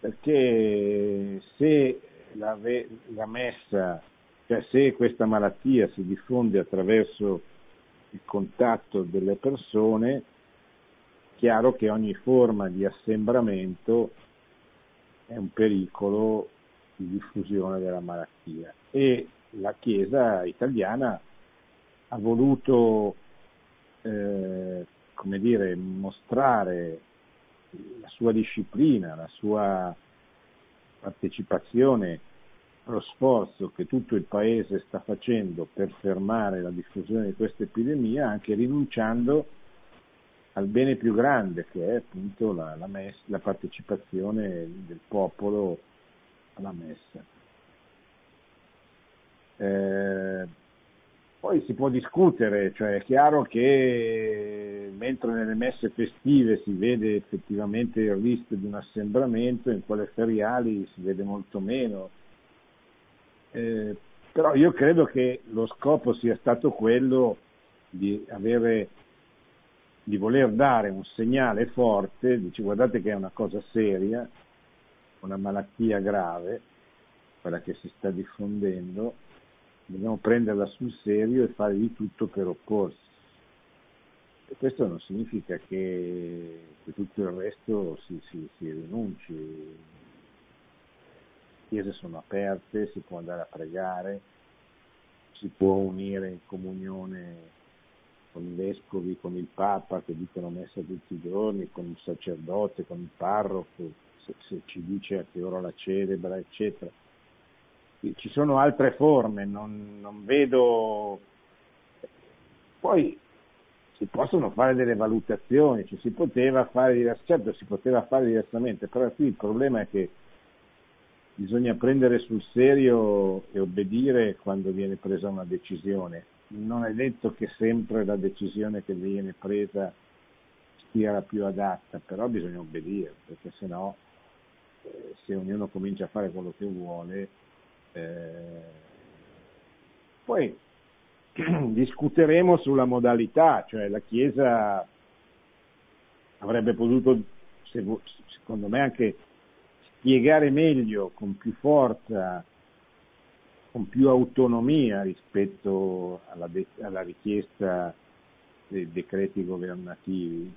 perché se la, la messa, cioè se questa malattia si diffonde attraverso il contatto delle persone, chiaro che ogni forma di assembramento è un pericolo di diffusione della malattia. E la Chiesa italiana ha voluto eh, come dire, mostrare la sua disciplina, la sua partecipazione allo sforzo che tutto il Paese sta facendo per fermare la diffusione di questa epidemia, anche rinunciando al bene più grande che è appunto la, la, messa, la partecipazione del popolo alla messa. Eh, poi si può discutere, cioè è chiaro che mentre nelle messe festive si vede effettivamente il rischio di un assembramento, in quelle feriali si vede molto meno. Eh, però io credo che lo scopo sia stato quello di, avere, di voler dare un segnale forte, dice guardate che è una cosa seria, una malattia grave, quella che si sta diffondendo, dobbiamo prenderla sul serio e fare di tutto per opporsi. E questo non significa che, che tutto il resto si, si, si rinunci. Chiese sono aperte, si può andare a pregare, si può unire in comunione con i vescovi, con il Papa che dicono messa tutti i giorni, con il sacerdote, con il parroco, se, se ci dice a che ora la celebra, eccetera ci sono altre forme, non, non vedo. Poi si possono fare delle valutazioni, cioè si poteva fare diversamente, certo si poteva fare diversamente, però qui il problema è che bisogna prendere sul serio e obbedire quando viene presa una decisione. Non è detto che sempre la decisione che viene presa sia la più adatta, però bisogna obbedire, perché se no, eh, se ognuno comincia a fare quello che vuole, eh, poi discuteremo sulla modalità, cioè la Chiesa avrebbe potuto, secondo me, anche spiegare meglio, con più forza, con più autonomia rispetto alla, de- alla richiesta dei decreti governativi,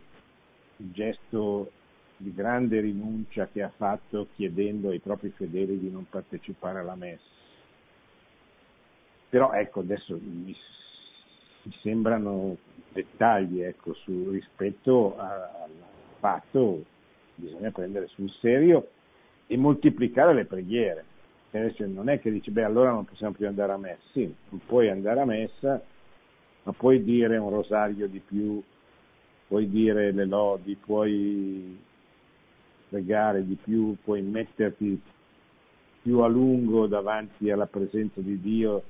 il gesto di grande rinuncia che ha fatto chiedendo ai propri fedeli di non partecipare alla messa. Però ecco, adesso mi, mi sembrano dettagli ecco, su, rispetto al fatto bisogna prendere sul serio e moltiplicare le preghiere. Non è che dici, beh, allora non possiamo più andare a messa. Sì, puoi andare a messa, ma puoi dire un rosario di più, puoi dire le lodi, puoi pregare di più, puoi metterti più a lungo davanti alla presenza di Dio,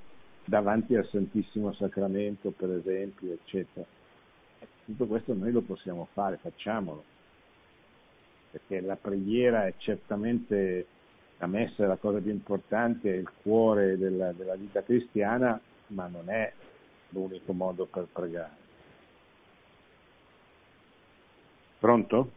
davanti al Santissimo Sacramento, per esempio, eccetera. Tutto questo noi lo possiamo fare, facciamolo, perché la preghiera è certamente, la messa è la cosa più importante, è il cuore della, della vita cristiana, ma non è l'unico modo per pregare. Pronto?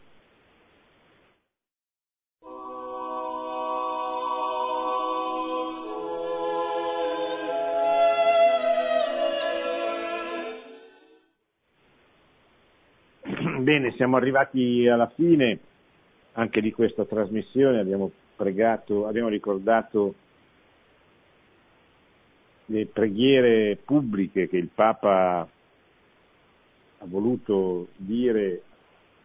Bene, siamo arrivati alla fine anche di questa trasmissione, abbiamo pregato, abbiamo ricordato le preghiere pubbliche che il Papa ha voluto dire,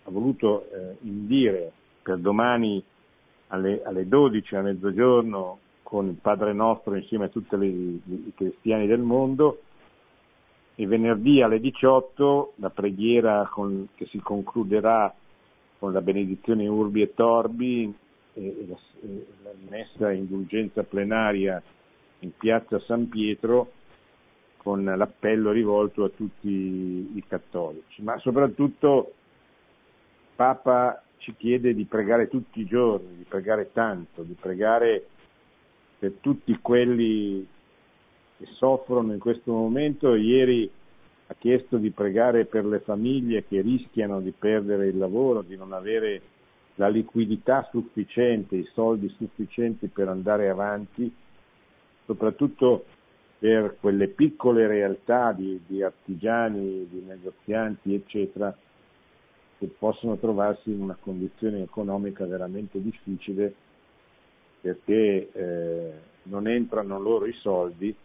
ha voluto eh, indire per domani alle, alle 12 a mezzogiorno con il Padre nostro insieme a tutti i cristiani del mondo. E venerdì alle 18 la preghiera con, che si concluderà con la benedizione Urbi e Torbi e, la, e la messa indulgenza plenaria in piazza San Pietro con l'appello rivolto a tutti i cattolici, ma soprattutto Papa ci chiede di pregare tutti i giorni, di pregare tanto, di pregare per tutti quelli che soffrono in questo momento. Ieri ha chiesto di pregare per le famiglie che rischiano di perdere il lavoro, di non avere la liquidità sufficiente, i soldi sufficienti per andare avanti, soprattutto per quelle piccole realtà di, di artigiani, di negozianti, eccetera, che possono trovarsi in una condizione economica veramente difficile perché eh, non entrano loro i soldi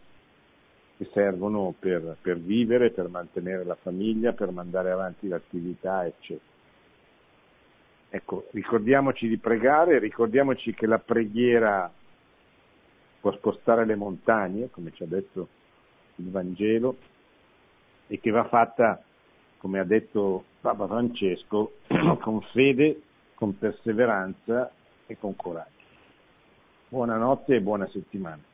che servono per, per, vivere, per mantenere la famiglia, per mandare avanti l'attività, eccetera. Ecco, ricordiamoci di pregare, ricordiamoci che la preghiera può spostare le montagne, come ci ha detto il Vangelo, e che va fatta, come ha detto Papa Francesco, con fede, con perseveranza e con coraggio. Buonanotte e buona settimana.